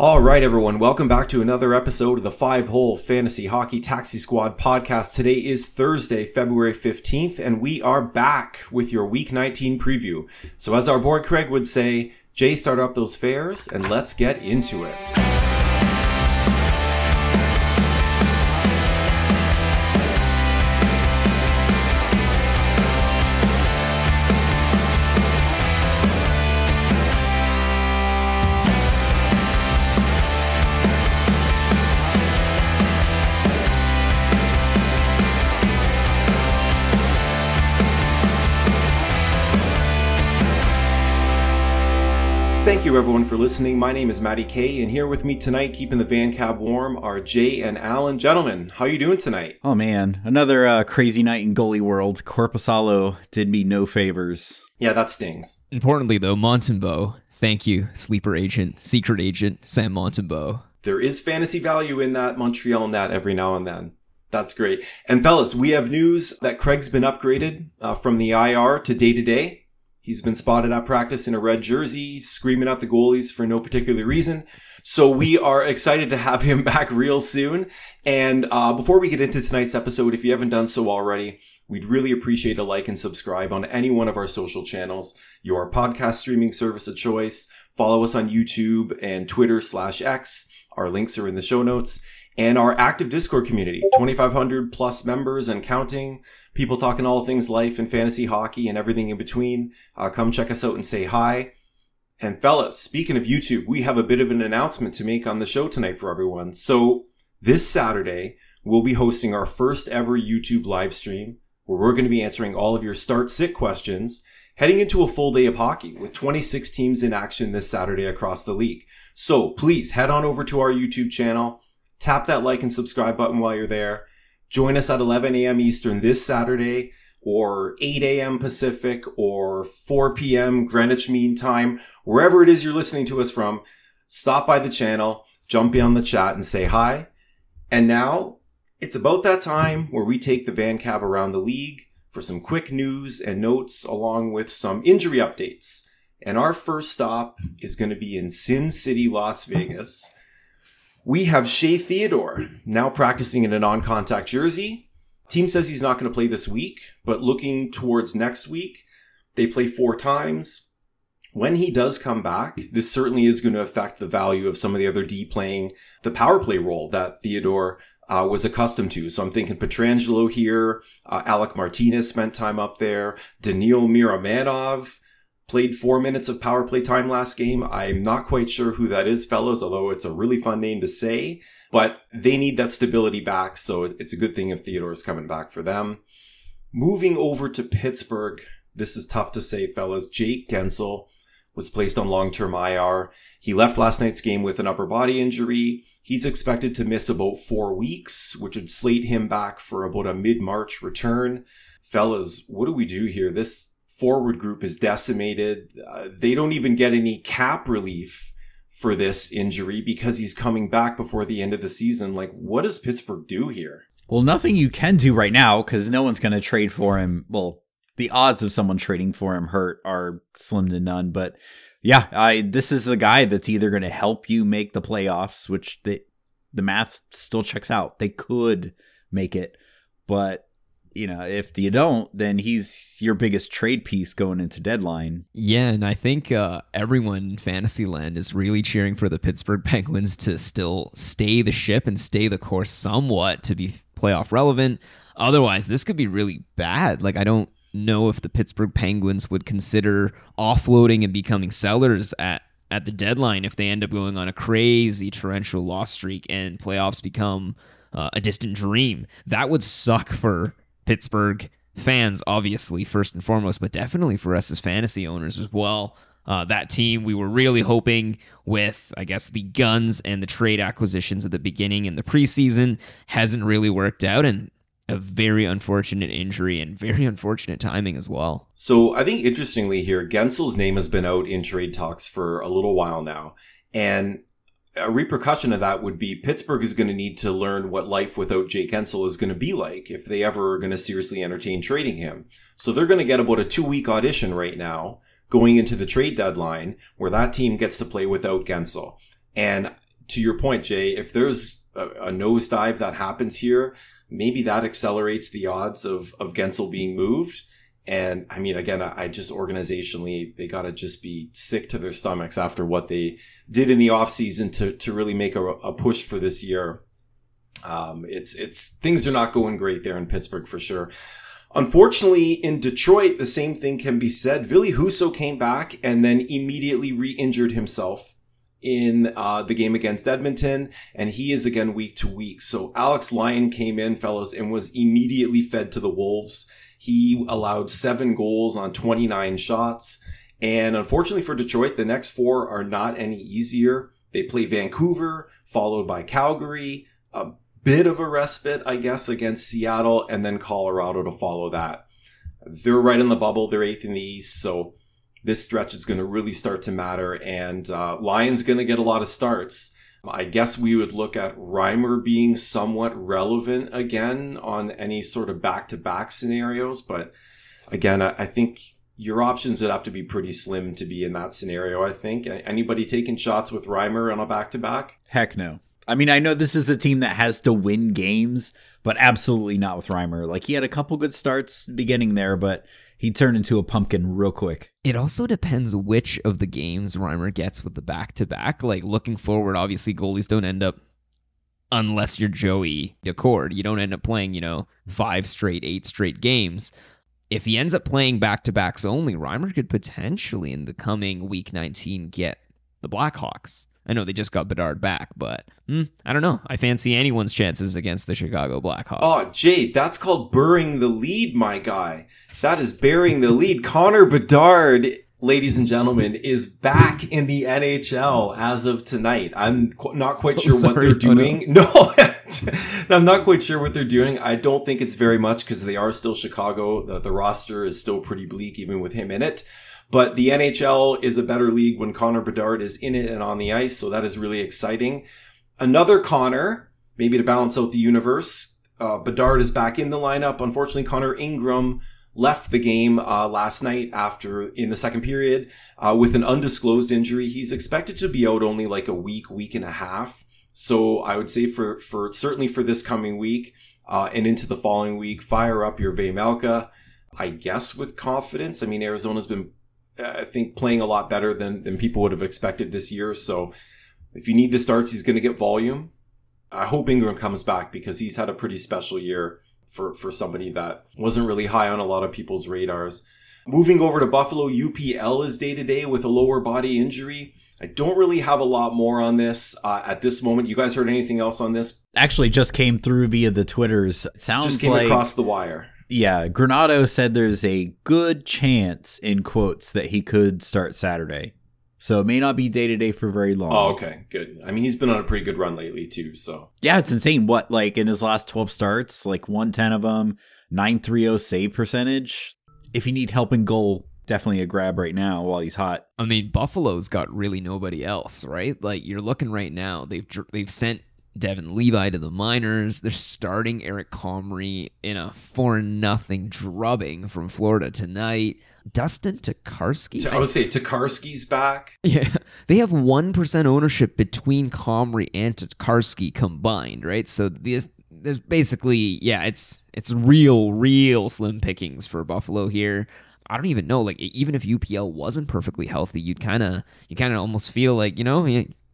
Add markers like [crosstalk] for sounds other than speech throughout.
All right, everyone. Welcome back to another episode of the Five Hole Fantasy Hockey Taxi Squad podcast. Today is Thursday, February 15th, and we are back with your Week 19 preview. So as our board Craig would say, Jay, start up those fares and let's get into it. You everyone for listening. My name is Matty K, and here with me tonight, keeping the van cab warm, are Jay and Allen. Gentlemen, how you doing tonight? Oh man, another uh, crazy night in goalie world. Korpisalo did me no favors. Yeah, that stings. Importantly, though, Montembeault, thank you, sleeper agent, secret agent, Sam Montembeault. There is fantasy value in that Montreal net every now and then. That's great. And fellas, we have news that Craig's been upgraded uh, from the IR to day to day. He's been spotted at practice in a red jersey, screaming at the goalies for no particular reason. So we are excited to have him [laughs] back real soon. And uh, before we get into tonight's episode, if you haven't done so already, we'd really appreciate a like and subscribe on any one of our social channels, your podcast streaming service of choice. Follow us on YouTube and Twitter slash X. Our links are in the show notes and our active Discord community, 2,500 plus members and counting. People talking all things life and fantasy hockey and everything in between. Uh, come check us out and say hi. And fellas, speaking of YouTube, we have a bit of an announcement to make on the show tonight for everyone. So this Saturday, we'll be hosting our first ever YouTube live stream where we're going to be answering all of your start sit questions heading into a full day of hockey with 26 teams in action this Saturday across the league. So please head on over to our YouTube channel Tap that like and subscribe button while you're there. Join us at 11 a.m. Eastern this Saturday or 8 a.m. Pacific or 4 p.m. Greenwich Mean Time, wherever it is you're listening to us from. Stop by the channel, jump in on the chat and say hi. And now it's about that time where we take the van cab around the league for some quick news and notes along with some injury updates. And our first stop is going to be in Sin City, Las Vegas we have Shea Theodore now practicing in a non-contact jersey. Team says he's not going to play this week, but looking towards next week, they play four times. When he does come back, this certainly is going to affect the value of some of the other D playing the power play role that Theodore uh, was accustomed to. So I'm thinking Pietrangelo here, uh, Alec Martinez spent time up there, Daniil Miromanov, played four minutes of power play time last game. I'm not quite sure who that is, fellas, although it's a really fun name to say, but they need that stability back. So it's a good thing if Theodore's coming back for them. Moving over to Pittsburgh. This is tough to say, fellas. Jake Guentzel was placed on long-term IR. He left last night's game with an upper body injury. He's expected to miss about four weeks, which would slate him back for about a mid-March return. Fellas, what do we do here? This forward group is decimated. Uh, they don't even get any cap relief for this injury because he's coming back before the end of the season. Like, what does Pittsburgh do here? Well, nothing you can do right now because no one's going to trade for him. Well, the odds of someone trading for him hurt are slim to none. But yeah, I this is the guy that's either going to help you make the playoffs, which the the math still checks out. They could make it, but you know, if you don't, then he's your biggest trade piece going into deadline. Yeah, and I think uh, everyone in Fantasyland is really cheering for the Pittsburgh Penguins to still stay the ship and stay the course somewhat to be playoff relevant. Otherwise, this could be really bad. Like, I don't know if the Pittsburgh Penguins would consider offloading and becoming sellers at at the deadline if they end up going on a crazy torrential loss streak and playoffs become uh, a distant dream. That would suck for Pittsburgh fans, obviously, first and foremost, but definitely for us as fantasy owners as well. Uh, that team, we were really hoping with, I guess, the guns and the trade acquisitions at the beginning in the preseason hasn't really worked out, and a very unfortunate injury and very unfortunate timing as well. So I think interestingly here, Guentzel's name has been out in trade talks for a little while now, and a repercussion of that would be Pittsburgh is going to need to learn what life without Jake Guentzel is going to be like if they ever are going to seriously entertain trading him. So they're going to get about a two week audition right now going into the trade deadline where that team gets to play without Guentzel. And to your point, Jay, if there's a, a nosedive that happens here, maybe that accelerates the odds of, of Guentzel being moved. And I mean, again, I, just organizationally, they got to just be sick to their stomachs after what they did in the offseason to, to really make a, a push for this year. Um, it's, it's, things are not going great there in Pittsburgh for sure. Unfortunately, in Detroit, the same thing can be said. Ville Husso came back and then immediately re-injured himself in uh, the game against Edmonton, and he is again week to week. So Alex Lyon came in, fellas, and was immediately fed to the Wolves. He allowed seven goals on 29 shots. And unfortunately for Detroit, the next four are not any easier. They play Vancouver, followed by Calgary, a bit of a respite, I guess, against Seattle, and then Colorado to follow that. They're right in the bubble. They're eighth in the East. So this stretch is going to really start to matter. And uh, Lyon's going to get a lot of starts. I guess we would look at Reimer being somewhat relevant again on any sort of back to back scenarios. But again, I, I think your options would have to be pretty slim to be in that scenario, I think. Anybody taking shots with Reimer on a back to back? Heck no. I mean, I know this is a team that has to win games, but absolutely not with Reimer. Like he had a couple good starts beginning there, but he turned into a pumpkin real quick. It also depends which of the games Reimer gets with the back to back. Like looking forward, obviously goalies don't end up unless you're Joey Daccord. You don't end up playing, you know, five straight, eight straight games. If he ends up playing back to backs only, Reimer could potentially in the coming week 19 get the Blackhawks. I know they just got Bedard back, but mm, I don't know. I fancy anyone's chances against the Chicago Blackhawks. Oh, Jade, that's called burying the lead, my guy. That is burying the lead. Connor Bedard, ladies and gentlemen, is back in the NHL as of tonight. I'm qu- not quite oh, sure sorry, what they're doing. [laughs] No, [laughs] I'm not quite sure what they're doing. I don't think it's very much because they are still Chicago. The, the roster is still pretty bleak, even with him in it. But the NHL is a better league when Connor Bedard is in it and on the ice. So that is really exciting. Another Connor, maybe to balance out the universe. Uh, Bedard is back in the lineup. Unfortunately, Connor Ingram left the game uh, last night after in the second period uh, with an undisclosed injury. He's expected to be out only like a week, week and a half. So I would say for for certainly for this coming week uh, and into the following week, fire up your Vejmelka. I guess with confidence. I mean, Arizona's been I think playing a lot better than than people would have expected this year. So if you need the starts, he's going to get volume. I hope Ingram comes back because he's had a pretty special year for, for somebody that wasn't really high on a lot of people's radars. Moving over to Buffalo, UPL is day to day with a lower body injury. I don't really have a lot more on this uh, at this moment. You guys heard anything else on this? Actually, just came through via the Twitters. It sounds just came like, across the wire. Yeah, Granato said there's a good chance in quotes that he could start Saturday. So it may not be day to day for very long. Oh, okay, good. I mean, he's been on a pretty good run lately too. So yeah, it's insane. What like in his last twelve starts, like one ten of them, nine three zero oh save percentage. If you need help in goal, definitely a grab right now while he's hot. I mean, Buffalo's got really nobody else, right? Like you're looking right now, they've they've sent Devon Levi to the minors. They're starting Eric Comrie in a four nothing drubbing from Florida tonight. Dustin Tokarski. I would say Tokarski's back. Yeah, [laughs] they have one percent ownership between Comrie and Tokarski combined, right? So this there's basically yeah, it's it's real real slim pickings for Buffalo here. I don't even know. Like even if UPL wasn't perfectly healthy, you'd kind of you kind of almost feel like you know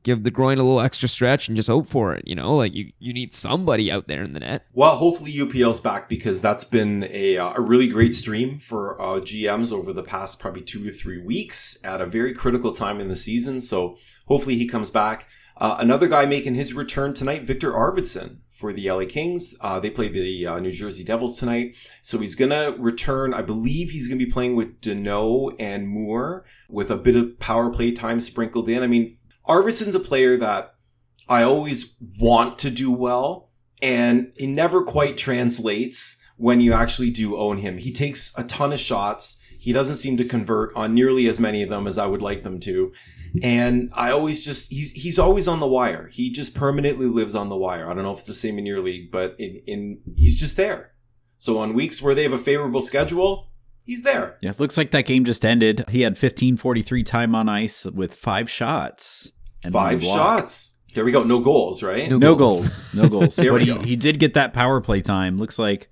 give the groin a little extra stretch and just hope for it. You know, like you, you need somebody out there in the net. Well, hopefully UPL's back because that's been a, uh, a really great stream for uh, GMs over the past probably two to three weeks at a very critical time in the season. So hopefully he comes back. Uh, another guy making his return tonight, Viktor Arvidsson for the LA Kings. Uh, they play the uh, New Jersey Devils tonight. So he's going to return. I believe he's going to be playing with Danault and Moore with a bit of power play time sprinkled in. I mean, Arvidsson's a player that I always want to do well and it never quite translates when you actually do own him. He takes a ton of shots. He doesn't seem to convert on nearly as many of them as I would like them to. And I always just, he's, he's always on the wire. He just permanently lives on the wire. I don't know if it's the same in your league, but in, in, he's just there. So on weeks where they have a favorable schedule, he's there. Yeah, it looks like that game just ended. He had 1543 time on ice with five shots five shots. There we go. No goals, right? No No goals. goals. No goals. [laughs] There but we he, go. he did get that power play time. Looks like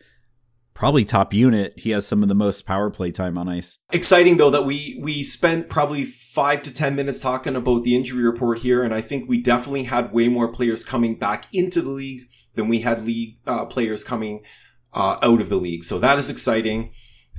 probably top unit. He has some of the most power play time on ice. Exciting though that we we spent probably five to ten minutes talking about the injury report here, and I think we definitely had way more players coming back into the league than we had league uh, players coming uh, out of the league. So that is exciting.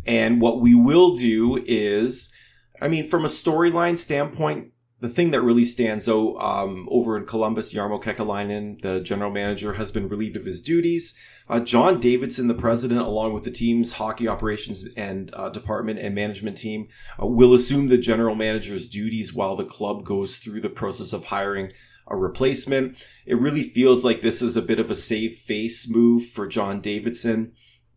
And what we will do is, I mean, from a storyline standpoint, the thing that really stands out um, over in Columbus, Jarmo Kekalainen, the general manager, has been relieved of his duties. Uh, John Davidson, the president, along with the team's hockey operations and uh, department and management team, uh, will assume the general manager's duties while the club goes through the process of hiring a replacement. It really feels like this is a bit of a save face move for John Davidson.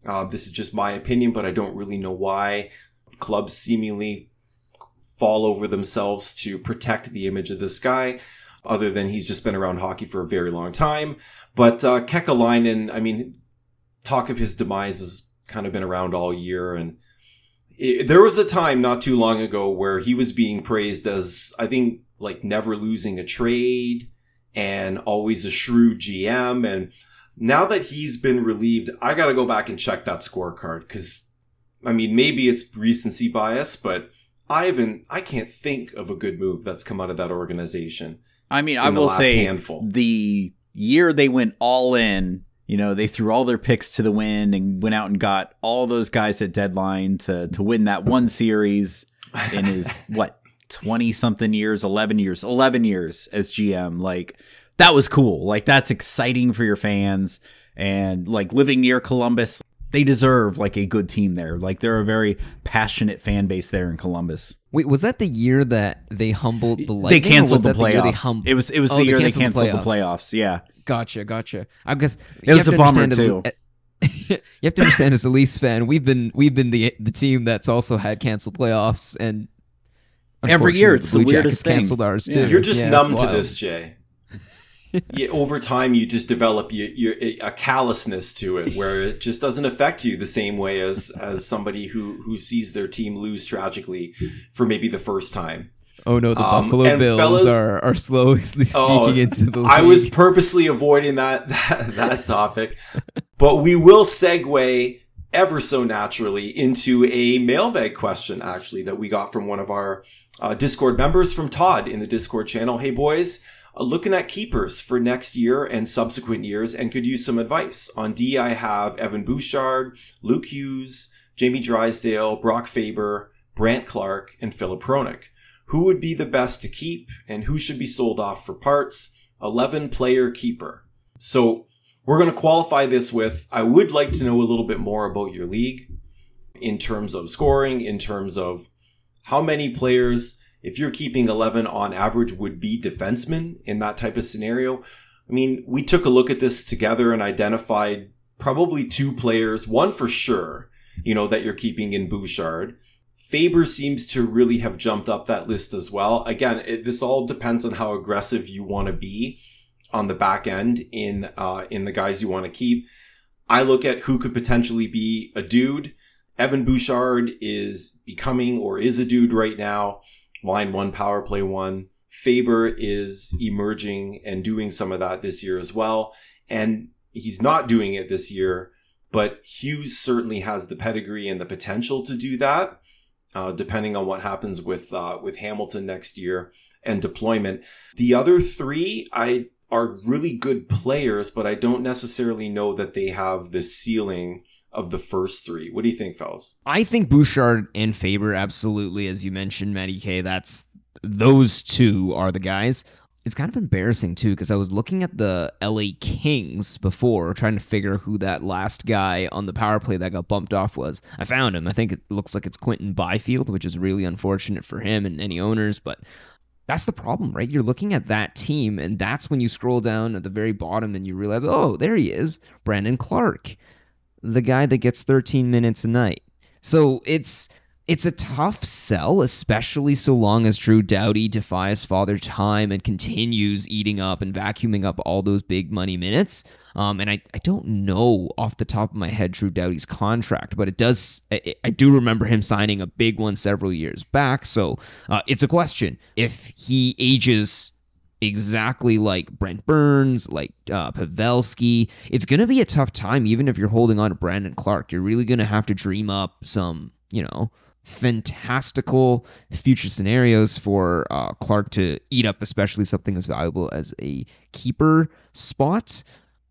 Uh, this is just my opinion, but I don't really know why clubs seemingly fall over themselves to protect the image of this guy, other than he's just been around hockey for a very long time. But uh, Kekalainen, I mean, talk of his demise has kind of been around all year, and it, there was a time not too long ago where he was being praised as, I think, like never losing a trade and always a shrewd GM. And now that he's been relieved, I got to go back and check that scorecard because, I mean, maybe it's recency bias, but I haven't, I can't think of a good move that's come out of that organization. I mean, I will say handful. the year they went all in, you know, they threw all their picks to the wind and went out and got all those guys at deadline to to win that one series in [laughs] his what 20 something years, 11 years, 11 years as GM. Like that was cool. Like that's exciting for your fans and like living near Columbus, they deserve like a good team there. Like they're a very passionate fan base there in Columbus. Wait, was that the year that they humbled the they Lightning? or canceled the that year they playoffs. hum- it was it was Oh, the they year they canceled the canceled the playoffs. playoffs. Yeah. Gotcha, gotcha. I guess It was a to bummer, understand as a- eh, [laughs] you have to understand as a Leafs fan, we've been we've been the the team that's also had canceled playoffs and Every year, it's the Blue Jackets weirdest thing. Canceled ours Yeah. too. You're just Yeah, numb to this, Jay. [laughs] yeah, over time, you just develop you, you, a callousness to it, where it just doesn't affect you the same way as as somebody who who sees their team lose tragically for maybe the first time. Oh no, the Um, Buffalo Bills fellas- are are slowly [laughs] sneaking Oh, into the league. I was purposely avoiding that, [laughs] that that topic, but we will segue ever so naturally into a mailbag question, actually, that we got from one of our uh, Discord members from Todd in the Discord channel. Hey boys, Uh, looking at keepers for next year and subsequent years, and could use some advice. On D, I have Evan Bouchard, Luke Hughes, Jamie Drysdale, Brock Faber, Brandt Clarke, and Filip Hronek. Who would be the best to keep, and who should be sold off for parts? 11 player keeper. So we're going to qualify this with, I would like to know a little bit more about your league in terms of scoring, in terms of how many players, if you're keeping 11 on average, would be defensemen in that type of scenario. I mean, we took a look at this together and identified probably two players, one for sure, you know, that you're keeping in Bouchard. Faber seems to really have jumped up that list as well. Again, it, this all depends on how aggressive you want to be on the back end in uh, in the guys you want to keep. I look at who could potentially be a dude. Evan Bouchard is becoming or is a dude right now. Line one, power play one. Faber is emerging and doing some of that this year as well. And he's not doing it this year, but Hughes certainly has the pedigree and the potential to do that, uh, depending on what happens with uh, with Hamilton next year and deployment. The other three, I are really good players, but I don't necessarily know that they have the ceiling of the first three. What do you think, fellas? I think Bouchard and Faber absolutely, as you mentioned, Matty K. That's those two are the guys. It's kind of embarrassing too because I was looking at the LA Kings before, trying to figure who that last guy on the power play that got bumped off was. I found him. I think it looks like it's Quinton Byfield, which is really unfortunate for him and any owners, but that's the problem, right? You're looking at that team, and that's when you scroll down at the very bottom and you realize, oh, there he is, Brandon Clarke, the guy that gets 13 minutes a night. So it's it's a tough sell, especially so long as Drew Doughty defies father time and continues eating up and vacuuming up all those big money minutes. Um, and I, I don't know off the top of my head Drew Doughty's contract, but it does I, I do remember him signing a big one several years back. So uh, it's a question if he ages exactly like Brent Burns, like uh, Pavelski. It's going to be a tough time, even if you're holding on to Brandon Clarke. You're really going to have to dream up some, you know, fantastical future scenarios for uh, Clarke to eat up, especially something as valuable as a keeper spot.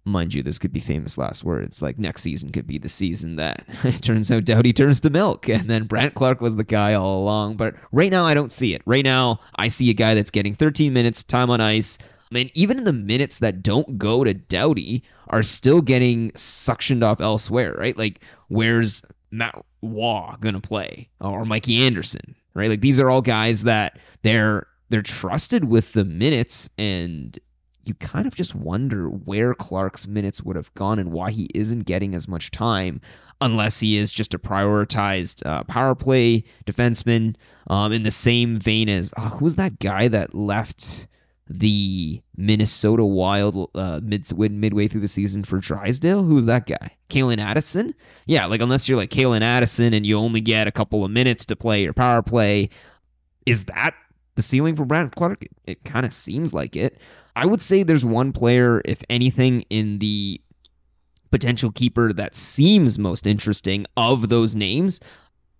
Mind you, this could be famous last words. Like next season could be the season that [laughs] it turns out Doughty turns to milk, and then Brandt Clarke was the guy all along. But right now, I don't see it. Right now, I see a guy that's getting 13 minutes time on ice. I mean, even in the minutes that don't go to Doughty are still getting suctioned off elsewhere, right? Like, where's Matt Waugh gonna play or Mikey Anderson, right? Like these are all guys that they're they're trusted with the minutes and you kind of just wonder where Clarke's minutes would have gone and why he isn't getting as much time unless he is just a prioritized uh, power play defenseman um, in the same vein as oh, who's that guy that left the Minnesota Wild uh, mid midway through the season for Drysdale. Who's that guy? Calen Addison? Yeah, like unless you're like Calen Addison and you only get a couple of minutes to play your power play, is that the ceiling for Brandon Clarke? It, it kind of seems like it. I would say there's one player, if anything, in the potential keeper that seems most interesting of those names.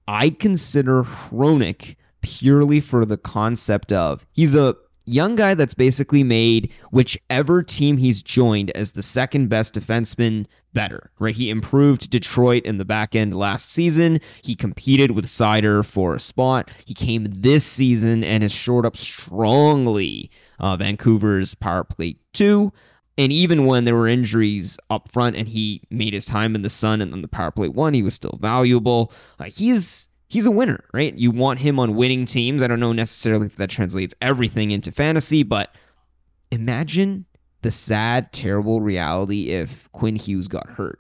I'd consider Hronek purely for the concept of he's a young guy that's basically made whichever team he's joined as the second best defenseman better, right? He improved Detroit in the back end last season. He competed with Seider for a spot. He came this season and has shored up strongly uh, Vancouver's power play two. And even when there were injuries up front and he made his time in the sun and then the power play one, he was still valuable. Like he's he's a winner, right? You want him on winning teams. I don't know necessarily if that translates everything into fantasy, but imagine the sad, terrible reality if Quinn Hughes got hurt.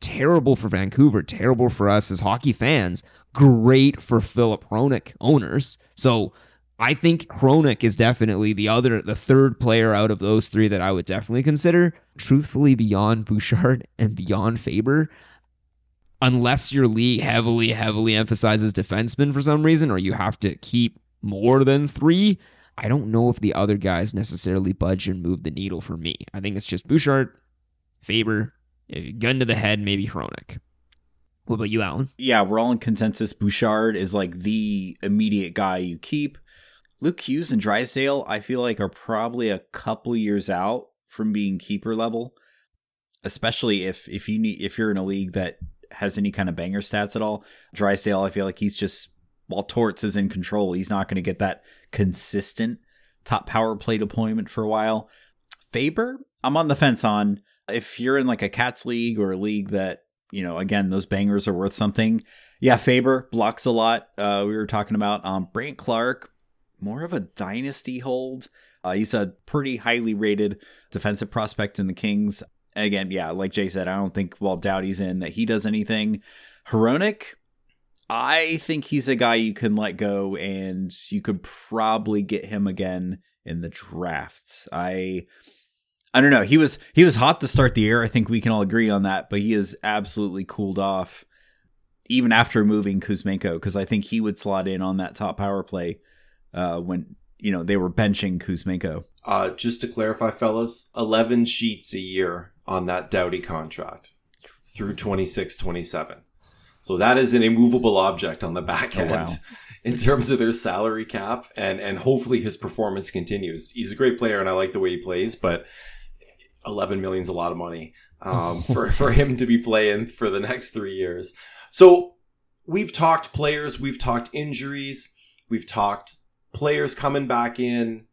Terrible for Vancouver, terrible for us as hockey fans, great for Filip Hronek owners. So I think Hronek is definitely the other, the third player out of those three that I would definitely consider. Truthfully, beyond Bouchard and beyond Faber, unless your league heavily, heavily emphasizes defensemen for some reason, or you have to keep more than three, I don't know if the other guys necessarily budge and move the needle for me. I think it's just Bouchard, Faber, eh, gun to the head, maybe Hronek. What about you, Allen? Yeah, we're all in consensus. Bouchard is like the immediate guy you keep. Luke Hughes and Drysdale, I feel like are probably a couple years out from being keeper level, especially if if you need if you're in a league that has any kind of banger stats at all. Drysdale, I feel like he's just while Torts is in control, he's not going to get that consistent top power play deployment for a while. Faber, I'm on the fence on if you're in like a Cats league or a league that you know, again, those bangers are worth something. Yeah, Faber blocks a lot. Uh, we were talking about um, Brandt Clarke, more of a dynasty hold. Uh, he's a pretty highly rated defensive prospect in the Kings again, yeah, like Jay said, I don't think while Doughty's in that he does anything. Hronek, I think he's a guy you can let go and you could probably get him again in the draft. I I don't know. He was he was hot to start the year. I think we can all agree on that, but he has absolutely cooled off even after moving Kuzmenko because I think he would slot in on that top power play uh, when you know they were benching Kuzmenko. Uh, just to clarify, fellas, eleven sheets a year on that Doughty contract through 26 27. So that is an immovable object on the back end oh, wow. [laughs] in terms of their salary cap and, and hopefully his performance continues. He's a great player and I like the way he plays, but 11 million is a lot of money, um, [laughs] for, for him to be playing for the next three years. So we've talked players, we've talked injuries, we've talked players coming back in.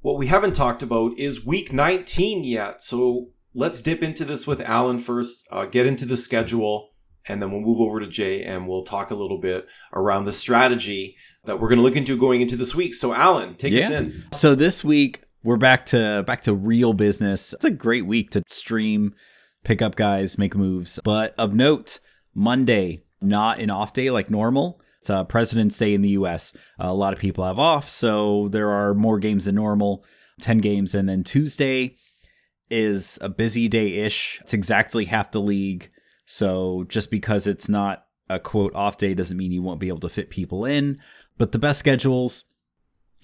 What we haven't talked about is week 19 yet. So let's dip into this with Allen first, uh, get into the schedule, and then we'll move over to Jay and we'll talk a little bit around the strategy that we're going to look into going into this week. So, Allen, take yeah. us in. So this week we're back to back to real business. It's a great week to stream, pick up guys, make moves. But of note, Monday, not an off day like normal. It's a President's Day in the U.S. Uh, a lot of people have off, so there are more games than normal. 10 games. And then Tuesday, is a busy day ish. It's exactly half the league. So just because it's not a quote off day doesn't mean you won't be able to fit people in. But the best schedules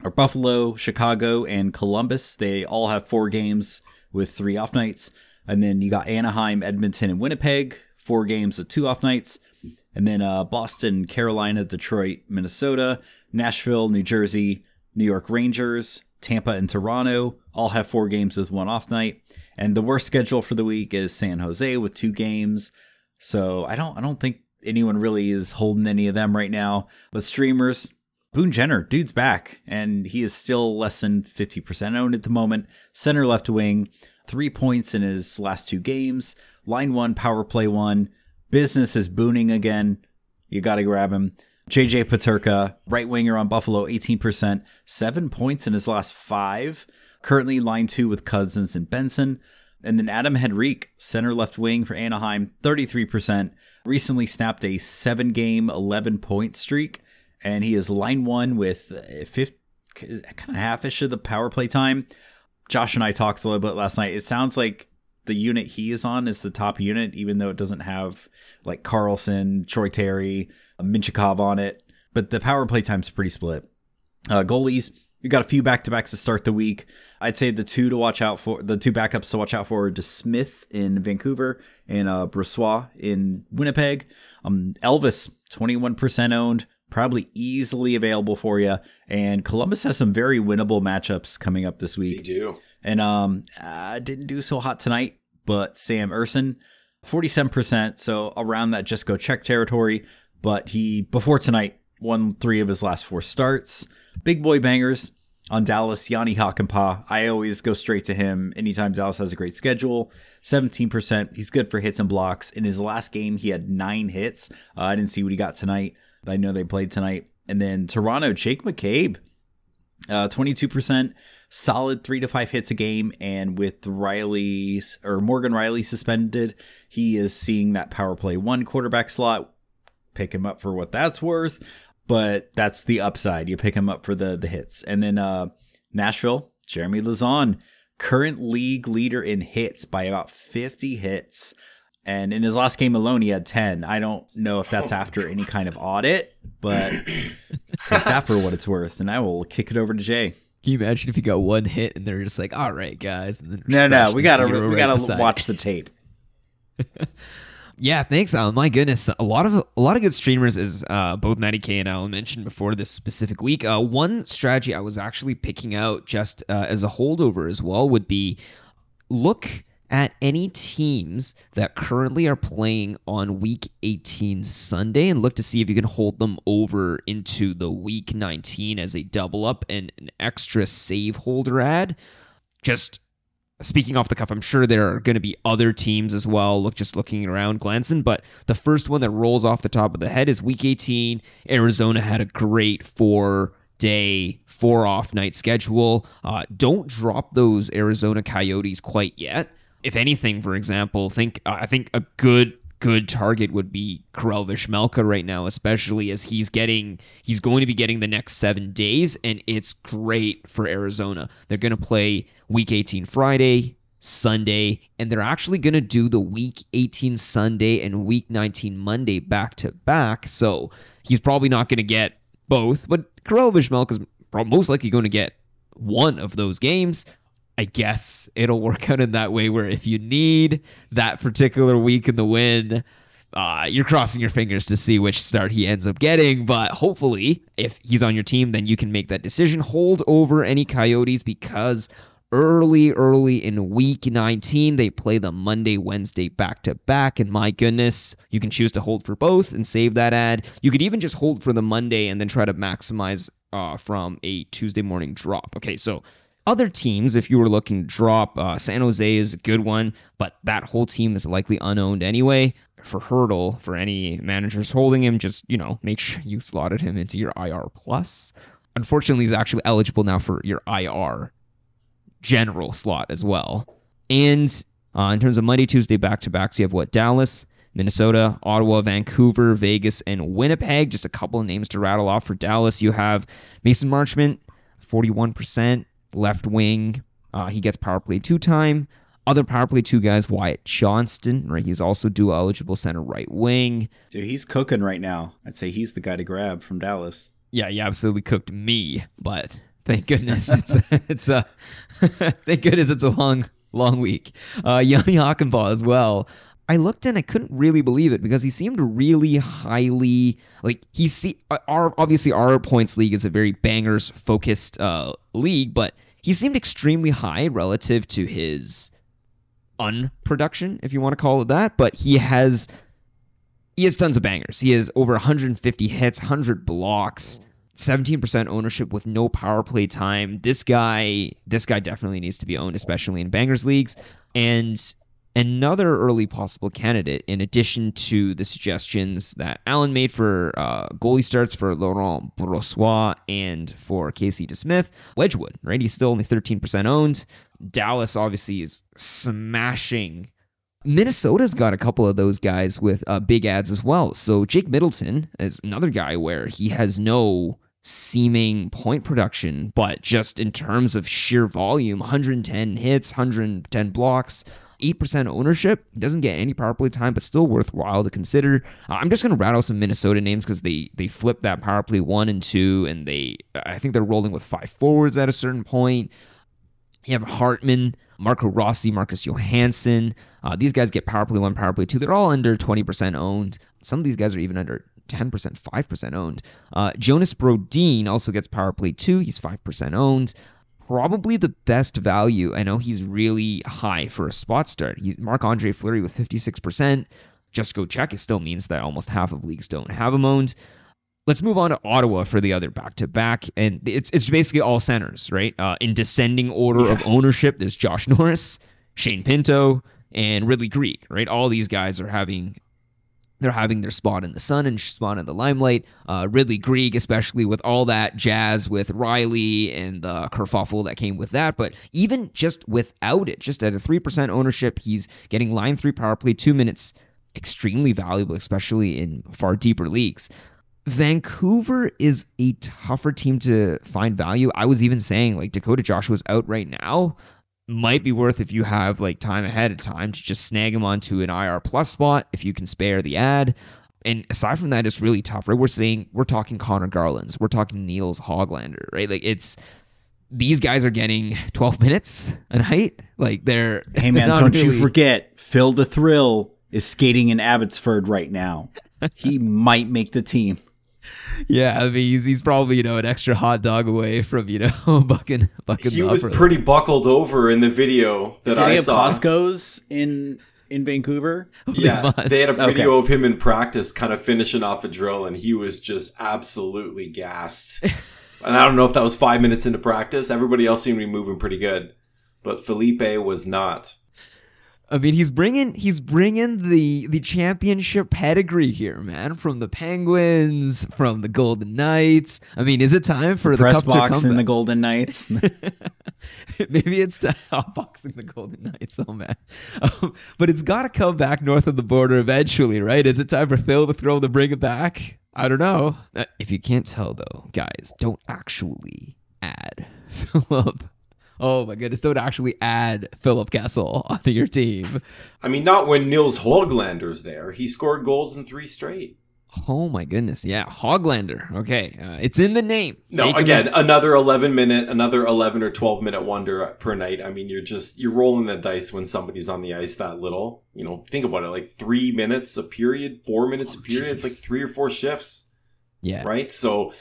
are Buffalo, Chicago, and Columbus. They all have four games with three off nights. And then you got Anaheim, Edmonton, and Winnipeg, four games with two off nights. And then uh, Boston, Carolina, Detroit, Minnesota, Nashville, New Jersey, New York Rangers, Tampa, and Toronto all have four games with one off night. And the worst schedule for the week is San Jose with two games. So I don't I don't think anyone really is holding any of them right now. But streamers, Boone Jenner, dude's back, and he is still less than 50% owned at the moment. Center left wing, three points in his last two games. Line one, power play one. Business is booning again. You got to grab him. JJ Peterka, right winger on Buffalo, 18%, seven points in his last five. Currently line two with Cozens and Benson. And then Adam Henrique, center left wing for Anaheim, 33%. Recently snapped a seven game, 11 point streak. And he is line one with fifth, kind of half ish of the power play time. Josh and I talked a little bit last night. It sounds like the unit he is on is the top unit, even though it doesn't have like Carlsson, Troy Terry, Mintyukov on it. But the power play time's pretty split. Uh, goalies, we got a few back to backs to start the week. I'd say the two to watch out for, the two backups to watch out for are DeSmith in Vancouver and uh, in Winnipeg. Um, Elvis, 21% owned, probably easily available for you. And Columbus has some very winnable matchups coming up this week. They do. And um, I didn't do so hot tonight, but Sam Ersson, 47%, so around that just go check territory. But he, before tonight, won three of his last four starts. Big boy bangers on Dallas, Jani Hakanpää. I always go straight to him anytime Dallas has a great schedule. 17%. He's good for hits and blocks. In his last game, he had nine hits. Uh, I didn't see what he got tonight, but I know they played tonight. And then Toronto, Jake McCabe, uh, 22%, solid three to five hits a game. And with Rielly's or Morgan Rielly suspended, he is seeing that power play one quarterback slot. Pick him up for what that's worth, but that's the upside. You pick him up for the the hits. And then uh, Nashville, Jeremy Lauzon, current league leader in hits by about 50 hits. And in his last game alone, he had 10. I don't know if that's after any kind of audit, but [laughs] take that for what it's worth. And I will kick it over to Jay. Can you imagine if you got one hit and they're just like, "All right, guys," and then No, no, we gotta we right gotta beside watch the tape. [laughs] Yeah, thanks, Allen. My goodness, a lot of a lot of good streamers, as uh, both Matty K and Allen mentioned before this specific week. Uh, one strategy I was actually picking out just uh, as a holdover as well would be look at any teams that currently are playing on week 18 Sunday and look to see if you can hold them over into the week 19 as a double up and an extra save holder ad. Just speaking off the cuff, I'm sure there are going to be other teams as well. Look, just looking around, glancing. But the first one that rolls off the top of the head is Week 18. Arizona had a great four day, four off night schedule. Uh, don't drop those Arizona Coyotes quite yet. If anything, for example, think I think a good good target would be Karel Vejmelka right now, especially as he's getting he's going to be getting the next seven days, and it's great for Arizona. They're going to play Week 18 Friday, Sunday, and they're actually going to do the Week 18 Sunday and Week 19 Monday back to back. So he's probably not going to get both, but Karel Vejmelka is most likely going to get one of those games. I guess it'll work out in that way where if you need that particular week in the win, uh, you're crossing your fingers to see which start he ends up getting. But hopefully, if he's on your team, then you can make that decision. Hold over any Coyotes because early, early in week 19, they play the Monday, Wednesday back to back. And my goodness, you can choose to hold for both and save that ad. You could even just hold for the Monday and then try to maximize uh, from a Tuesday morning drop. Okay, so other teams, if you were looking to drop, uh, San Jose is a good one, but that whole team is likely unowned anyway. For Hertl, for any managers holding him, just you know make sure you slotted him into your IR plus. Unfortunately, he's actually eligible now for your IR general slot as well. And uh, in terms of Monday, Tuesday back to backs, you have what Dallas, Minnesota, Ottawa, Vancouver, Vegas, and Winnipeg. Just a couple of names to rattle off for Dallas. You have Mason Marchment, 41% left wing. Uh, he gets power play two time. Other power play two guys, Wyatt Johnston, right? He's also dual eligible center right wing. Dude, he's cooking right now. I'd say he's the guy to grab from Dallas. Yeah, he absolutely cooked me, but Thank goodness it's a, [laughs] it's a [laughs] thank goodness it's a long long week. Uh, Jani Hakanpää as well. I looked and I couldn't really believe it because he seemed really highly like he see our obviously our points league is a very bangers focused uh, league, but he seemed extremely high relative to his unproduction, if you want to call it that. But he has he has tons of bangers. He has over 150 hits, 100 blocks. 17% ownership with no power play time. This guy, this guy definitely needs to be owned, especially in bangers leagues. And another early possible candidate, in addition to the suggestions that Allen made for uh, goalie starts for Laurent Brossoit and for Casey DeSmith, Wedgewood, right? He's still only 13% owned. Dallas obviously is smashing. Minnesota's got a couple of those guys with uh, big ads as well. So Jake Middleton is another guy where he has no seeming point production, but just in terms of sheer volume, 110 hits, 110 blocks, 8% ownership. Doesn't get any power play time, but still worthwhile to consider. Uh, I'm just going to rattle some Minnesota names because they they flip that power play one and two, and they I think they're rolling with five forwards at a certain point. You have Hartman, Marco Rossi, Marcus Johansson. Uh, these guys get power play one, power play two. They're all under 20% owned. Some of these guys are even under 10%, 5% owned. Uh, Jonas Brodin also gets power play two. He's 5% owned probably the best value. I know he's really high for a spot start. He's Marc Andre Fleury with 56%. Just go check. It still means that almost half of leagues don't have him owned. Let's move on to Ottawa for the other back to back, and it's it's basically all centers, right? Uh, in descending order yeah. of ownership, there's Josh Norris, Shane Pinto, and Ridly Greig, right? All these guys are having they're having their spot in the sun and spot in the limelight. Uh, Ridly Greig, especially with all that jazz with Rielly and the kerfuffle that came with that. But even just without it, just at a 3% ownership, he's getting line three power play, two minutes, extremely valuable, especially in far deeper leagues. Vancouver is a tougher team to find value. I was even saying like Dakota Joshua's out right now might be worth if you have like time ahead of time to just snag him onto an IR plus spot if you can spare the ad. And aside from that, it's really tough, right? We're saying we're talking Conor Garlands, we're talking Nils Hoglander, right? Like it's these guys are getting 12 minutes a night. Like they're hey man, [laughs] don't really... you forget Phil the Thrill is skating in Abbotsford right now. he might make the team yeah, I mean he's, he's probably you know an extra hot dog away from you know [laughs] bucking bucking. He was pretty buckled over in the video that Did I he saw. have Costco's in in Vancouver. [laughs] Oh, yeah, they had a video okay. of him in practice, kind of finishing off a drill, and he was just absolutely gassed. [laughs] and I don't know if that was five minutes into practice. Everybody else seemed to be moving pretty good, but Felipe was not. I mean, he's bringing he's bringing the the championship pedigree here, man. From the Penguins, from the Golden Knights. I mean, is it time for the, the press [laughs] [laughs] [laughs] box in the Golden Knights? Maybe it's time boxing the Golden Knights. Oh man, um, but it's got to come back north of the border eventually, right? Is it time for Phil to throw to bring it back? I don't know. Uh, if you can't tell though, guys, don't actually add Philip oh my goodness, don't actually add Philip Kessel [laughs] onto your team. I mean, not when Nils Hoglander's there. He scored goals in three straight. Oh my goodness, yeah, Hoglander. Okay, uh, it's in the name. No, Take again, another eleven minute, another eleven or twelve minute wonder per night. I mean, you're just you're rolling the dice when somebody's on the ice that little. You know, think about it, like three minutes a period, four minutes oh, a period. Geez. It's like three or four shifts. Yeah. Right. So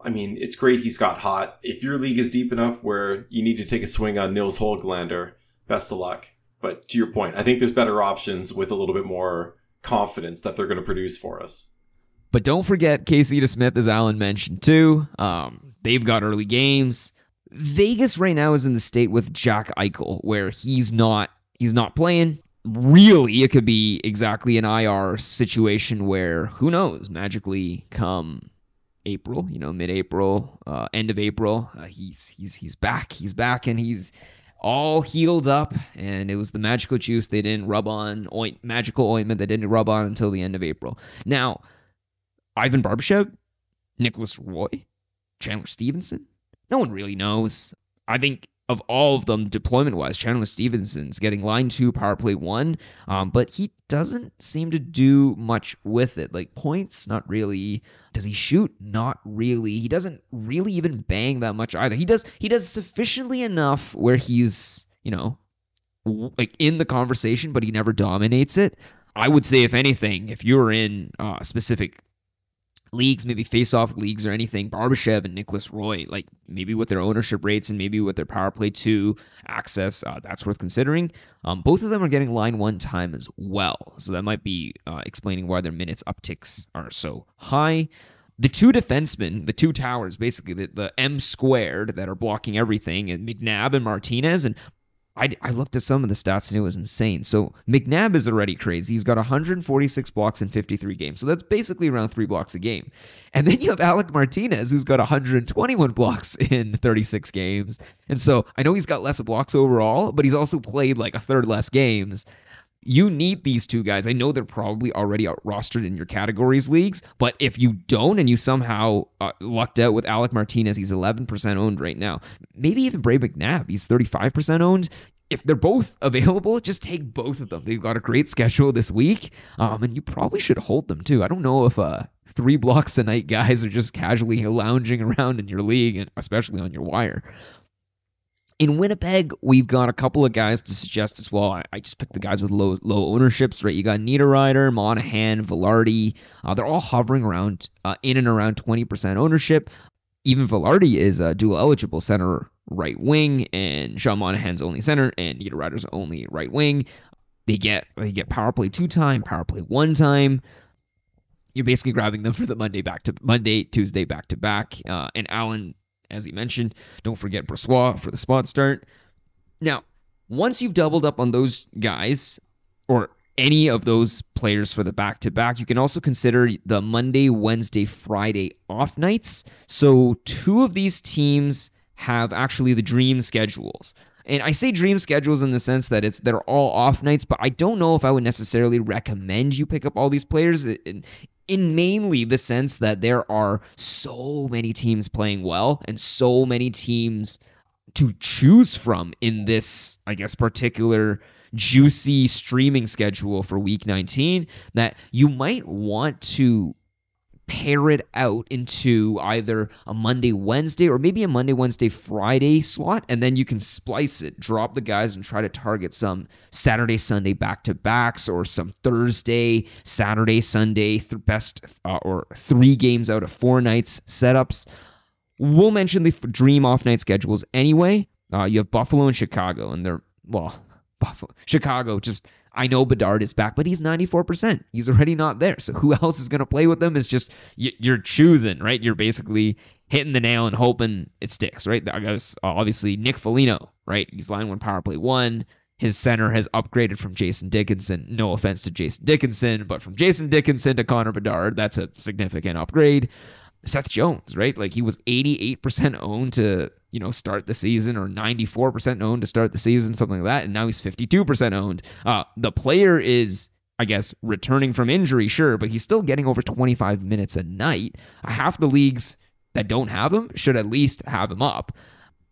I mean, it's great he's got hot. If your league is deep enough where you need to take a swing on Nils Hoglander, best of luck. But to your point, I think there's better options with a little bit more confidence that they're going to produce for us. But don't forget Casey DeSmith, as Allen mentioned too. Um, they've got early games. Vegas right now is in the state with Jack Eichel, where he's not he's not playing. Really, it could be exactly an IR situation where who knows, magically come April, you know, mid-April, uh, end of April. Uh, he's he's he's back. He's back, and he's all healed up. And it was the magical juice they didn't rub on oint magical ointment they didn't rub on until the end of April. Now, Ivan Barbashev, Nicolas Roy, Chandler Stephenson. No one really knows. I think of all of them deployment wise, Chandler Stephenson's getting line two, power play one, um, but he doesn't seem to do much with it. Like points, not really. Does he shoot? Not really. He doesn't really even bang that much either. He does. He does sufficiently enough where he's you know like in the conversation, but he never dominates it. I would say, if anything, if you're in uh, specific leagues, maybe face-off leagues or anything, Barbashev and Nicolas Roy, like maybe with their ownership rates and maybe with their power play two access, uh, that's worth considering. Um, both of them are getting line one time as well, so that might be uh, explaining why their minutes upticks are so high. The two defensemen, the two towers, basically the, the M squared that are blocking everything, and McNabb and Martinez, and I, I looked at some of the stats and it was insane. So McNabb is already crazy. He's got 146 blocks in 53 games. So that's basically around three blocks a game. And then you have Alec Martinez, who's got 121 blocks [laughs] in 36 games. And so I know he's got less blocks overall, but he's also played like a third less games. You need these two guys. I know they're probably already rostered in your categories leagues, but if you don't and you somehow uh, lucked out with Alec Martinez, he's 11% owned right now. Maybe even Bray McNabb, he's 35% owned. If they're both [laughs] available, just take both of them. They've got a great schedule this week, um, and you probably should hold them too. I don't know if uh, three blocks a night guys are just casually lounging around in your league, and especially on your wire. In Winnipeg, we've got a couple of guys to suggest as well. I, I just picked the guys with low low ownerships, right? You got Niederreiter, Monahan, Vilardi. Uh, they're all hovering around uh, in and around 20% ownership. Even Vilardi is a dual eligible center right wing, and Sean Monahan's only center, and Niederreiter's only right wing. They get they get power play two time, power play one time. You're basically grabbing them for the Monday back to Monday, Tuesday back to back. Uh, and Allen as he mentioned. Don't forget Brossoit for the spot start. Now, once you've doubled up on those guys, or any of those players for the back to back, you can also consider the Monday, Wednesday, Friday off nights. So, two of these teams have actually the dream schedules. And I say dream schedules in the sense that it's they're all off nights, but I don't know if I would necessarily recommend you pick up all these players in mainly the sense that there are so many teams playing well and so many teams to choose from in this, I guess, particular juicy streaming schedule for week 19 that you might want to pair it out into either a Monday, Wednesday, or maybe a Monday, Wednesday, Friday slot, and then you can splice it, drop the guys, and try to target some Saturday, Sunday back to backs, or some Thursday, Saturday, Sunday, th- best uh, or three games out of four nights setups. We'll mention the dream off night schedules anyway. Uh, you have Buffalo and Chicago, and they're well, [laughs] Buffalo, Chicago just I know Bedard is back, but he's 94%. He's already not there. So who else is going to play with them? Is just you're choosing, right? You're basically hitting the nail and hoping it sticks, right? I guess uh, obviously Nick Foligno, right? He's line one power play one. His center has upgraded from Jason Dickinson. No offense to Jason Dickinson, but from Jason Dickinson to Connor Bedard, that's a significant upgrade. Seth Jones, right? Like he was 88% owned to, you know, start the season or 94% owned to start the season, something like that. And now he's 52% owned. Uh, the player is, I guess, returning from injury, sure, but he's still getting over 25 minutes a night. Half the leagues that don't have him should at least have him up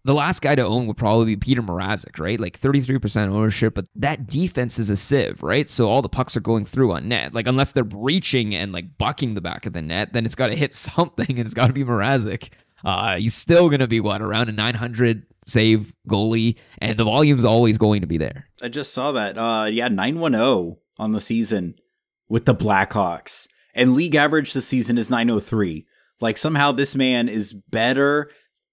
the last guy to own would probably be Peter Mrazek, right? Like 33% ownership, but that defense is a sieve, right? So all the pucks are going through on net. Like unless they're breaching and like bucking the back of the net, then it's got to hit [laughs] something and it's got to be Mrazek. Uh, he's still going to be what around a 900 save goalie, and the volume's always going to be there. I just saw that. Uh, yeah, 910 on the season with the Blackhawks, and league average this season is 903. Like somehow this man is better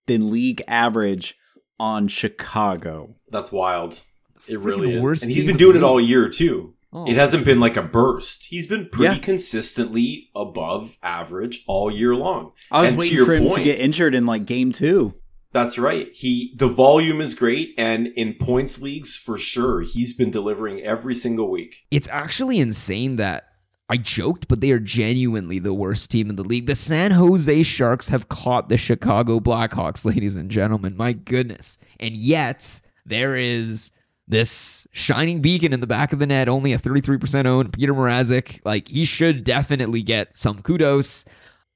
than league average on Chicago. That's wild. It really is. And he's been doing it all year too. Oh. It hasn't been like a burst. He's been pretty yeah. consistently above average all year long. I was and waiting for him point, to get injured in like game two. That's right. He the volume is great, and in points leagues for sure, he's been delivering every single week. It's actually insane that I joked, but they are genuinely the worst team in the league. The San Jose Sharks have caught the Chicago Blackhawks, [laughs] ladies and gentlemen. My goodness. And yet, there is this shining beacon in the back of the net, only a 33% owned Peter Mrazek. Like, he should definitely get some kudos.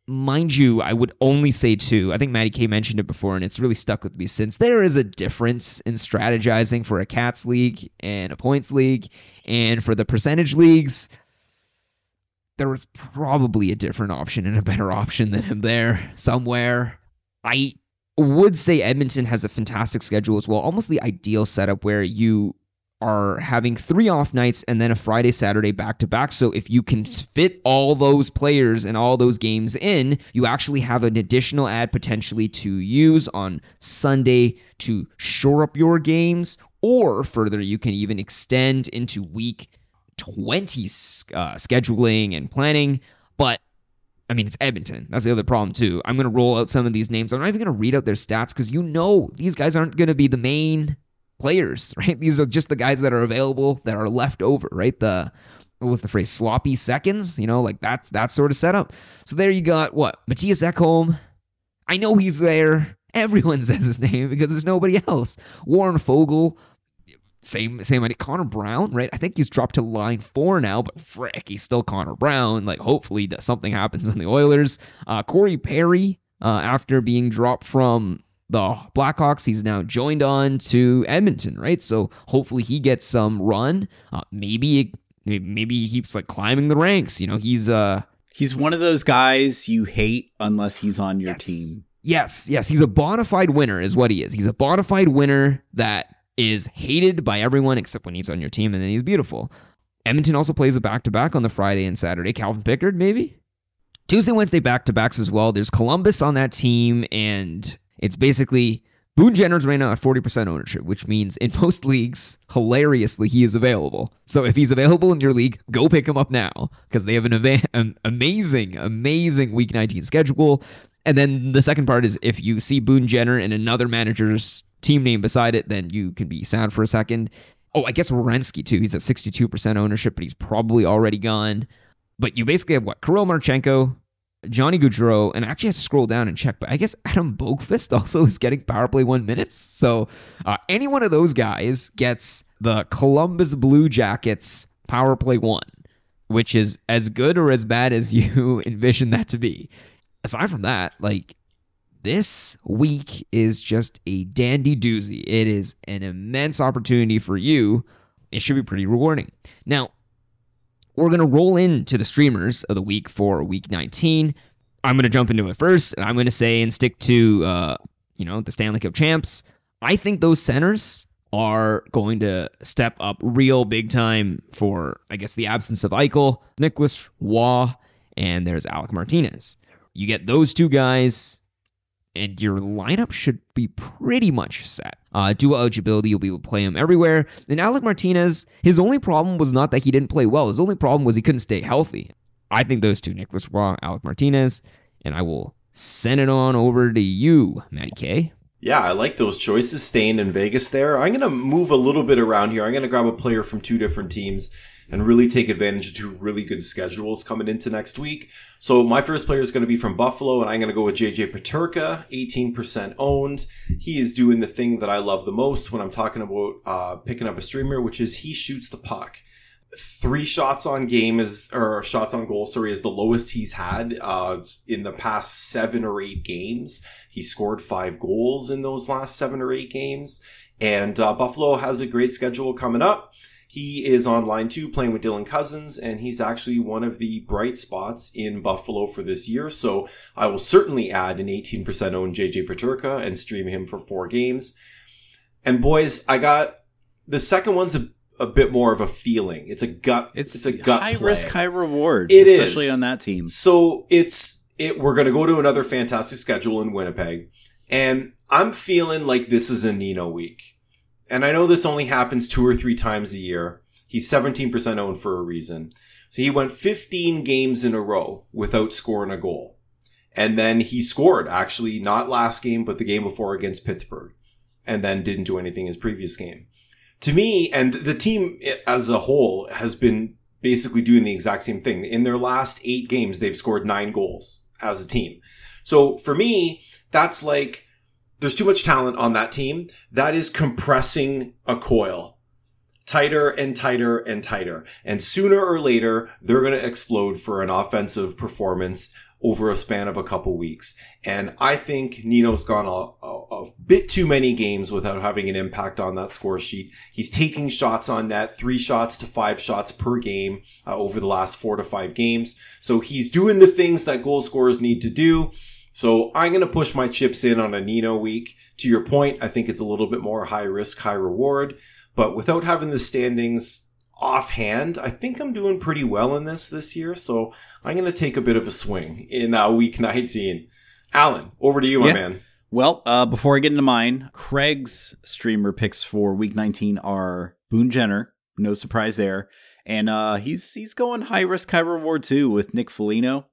mind you, I would only say two. I think Matty K mentioned it before, and it's really stuck with me since. There is a difference in strategizing for a cats league and a points league, and for the percentage leagues, there was probably a different option and a better option than him there somewhere. I would say Edmonton has a fantastic schedule as well, almost the ideal setup where you are having three off nights and then a Friday, Saturday back to back. So if you can fit all those players and all those games in, you actually have an additional add potentially to use on Sunday to shore up your games. Or further, you can even extend into week 20 uh, scheduling and planning. But I mean, it's Edmonton. That's the other problem, too. I'm going to roll out some of these names. I'm not even going to read out their stats because you know these guys aren't going to be the main players, [laughs] right? These are just the guys that are available that are left over, right? The what was the phrase? Sloppy seconds, you know, like that's that sort of setup. So there you got what Mattias Ekholm. I know he's there. Everyone [laughs] says his name because there's nobody else. Warren Foegele, same same idea. Connor Brown, right? I think he's dropped to line four now, but frick, he's still Connor Brown. Like, hopefully something happens in the Oilers. Uh, Corey Perry, uh, after being dropped from the Blackhawks, he's now joined on to Edmonton, right? So hopefully he gets some run. Uh, maybe maybe he keeps like climbing the ranks. You know, he's uh he's one of those guys you hate unless he's on your yes. team. Yes, yes, he's a bona fide winner, is what he is. He's a bona fide winner that is hated by everyone except when he's on your team, and then he's beautiful. Edmonton also plays a back to back on the Friday and Saturday. Calvin Pickard, maybe? Tuesday, Wednesday back to backs as well. There's Columbus on that team, and it's basically Boone Jenner's right now at 40% ownership, which means in [laughs] most leagues, hilariously, he is available. So if he's available in your league, go pick him up now because they have an, [laughs] an amazing, amazing Week 19 schedule. And then the second part is if you see Boone Jenner and another manager's team name beside it, then you can be sad for a second. Oh, I guess Werenski too. He's at 62% ownership, but he's probably already gone. But you basically have what? Kirill Marchenko, Johnny Gaudreau, and I actually have to scroll down and check, but I guess Adam Boqvist [laughs] also is getting power play one minutes. So uh, any one of those guys gets the Columbus Blue Jackets power play one, which is as good or as bad as [laughs] you envision that to be aside from that, like this week is just a dandy doozy. It is an immense opportunity for you. It should be pretty rewarding. Now, we're going to roll into the streamers of the week for week 19. I'm going to jump into it first, and I'm going to say and stick to, uh, you know, the Stanley Cup champs. I think those centers are going to step up real big time for, I guess, the absence of Eichel, Nicolas Roy, and there's Alec Martinez. You get those two guys, and your lineup should be pretty much set. Uh, dual eligibility, you'll be able to play him everywhere. And Alec Martinez, his only problem was not that he didn't play well. His only problem was he couldn't stay healthy. I think those two, Nicolas Roy, Alec Martinez, and I will send it on over to you, Matty K. Yeah, I like those choices staying in Vegas there. I'm going to move a little bit around here. I'm going to grab a player from two different teams and really take advantage of two really good schedules coming into next week. So my first player is going to be from Buffalo, and I'm going to go with JJ Peterka, 18% owned. He is doing the thing that I love the most when I'm talking about uh, picking up a streamer, which is he shoots the puck. Three shots on game is, or shots on goal, sorry, is the lowest he's had uh, in the past seven or eight games. He scored five goals in those last seven or eight games. And uh, Buffalo has a great schedule coming up. He is on line two playing with Dylan Cozens, and he's actually one of the bright spots in Buffalo for this year. So I will certainly add an 18% owned JJ Peterka and stream him for four games. And boys, I got the second one's a, a bit more of a feeling. It's a gut. It's, it's a gut high play. risk, high reward. It especially is. on that team. So it's it. We're gonna go to another fantastic schedule in Winnipeg, and I'm feeling like this is a Nino week. And I know this only happens two or three times a year. He's 17% owned for a reason. So he went 15 games in a row without scoring a goal. And then he scored actually not last game, but the game before against Pittsburgh and then didn't do anything his previous game. To me, and the team as a whole has been basically doing the exact same thing. In their last eight games, they've scored nine goals as a team. So for me, that's like, there's too much talent on that team. That is compressing a coil tighter and tighter and tighter. And sooner or later, they're going to explode for an offensive performance over a span of a couple weeks. And I think Nino's gone a, a, a, bit too many games without having an impact on that score sheet. He's taking shots on net, three shots to five shots per game uh, over the last four to five games. So he's doing the things that goal scorers need to do. So I'm going to push my chips in on a Nino week. To your point, I think it's a little bit more high risk, high reward, but without having the standings offhand, I think I'm doing pretty well in this this year. So I'm going to take a bit of a swing in uh, week [laughs] 19. Allen, over to you, my yeah. man. Well, uh, before I get into mine, Craig's streamer picks for week 19 are Boone Jenner. No surprise there. And uh, he's he's going high risk, high reward too with Nick Foligno,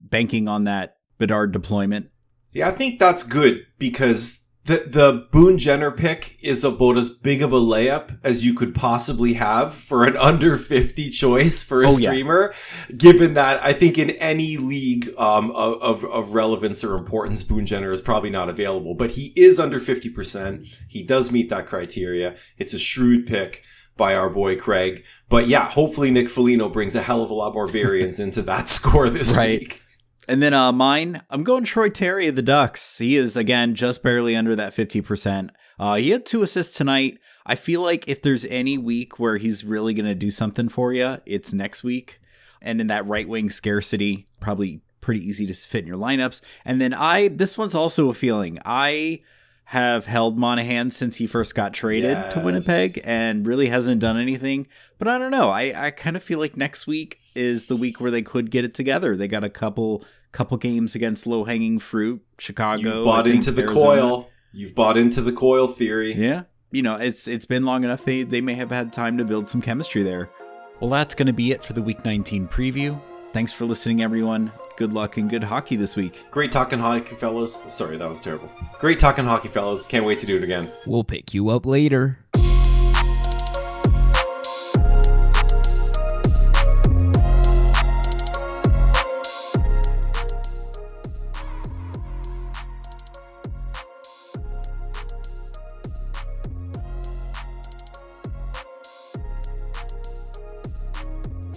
banking on that Bedard deployment. See, I think that's good because the the Boone Jenner pick is about as big of a layup as you could possibly have for an [laughs] under 50 choice for a oh, streamer, yeah. given that I think in any league um, of, of relevance or importance, Boone Jenner is probably not available, but he is under 50%. He does meet that criteria. It's a shrewd pick by our boy Craig. But yeah, hopefully Nick Foligno brings a hell of a lot more variance [laughs] into that score this right. week. And then uh, mine, I'm going Troy Terry of the Ducks. He is again just barely under that 50%. Uh, he had two assists tonight. I feel like if there's any week where he's really going to do something for you, it's next week. And in that right wing scarcity, probably pretty easy to fit in your lineups. And then I, this one's also a feeling. I have held Monahan since he first got traded yes. to Winnipeg and really hasn't done anything. But I don't know. I, I kind of feel like next week is the week where they could get it together. They got a couple couple games against low hanging fruit, Chicago. You've bought into the Arizona. coil. You've bought into the coil theory. Yeah. You know, it's it's been long enough they they may have had time to build some chemistry there. Well, that's going to be it for the week 19 preview. Thanks for listening everyone. Good luck and good hockey this week. Great talking hockey fellas. Sorry, that was terrible. Great talking hockey fellas. Can't wait to do it again. We'll pick you up later.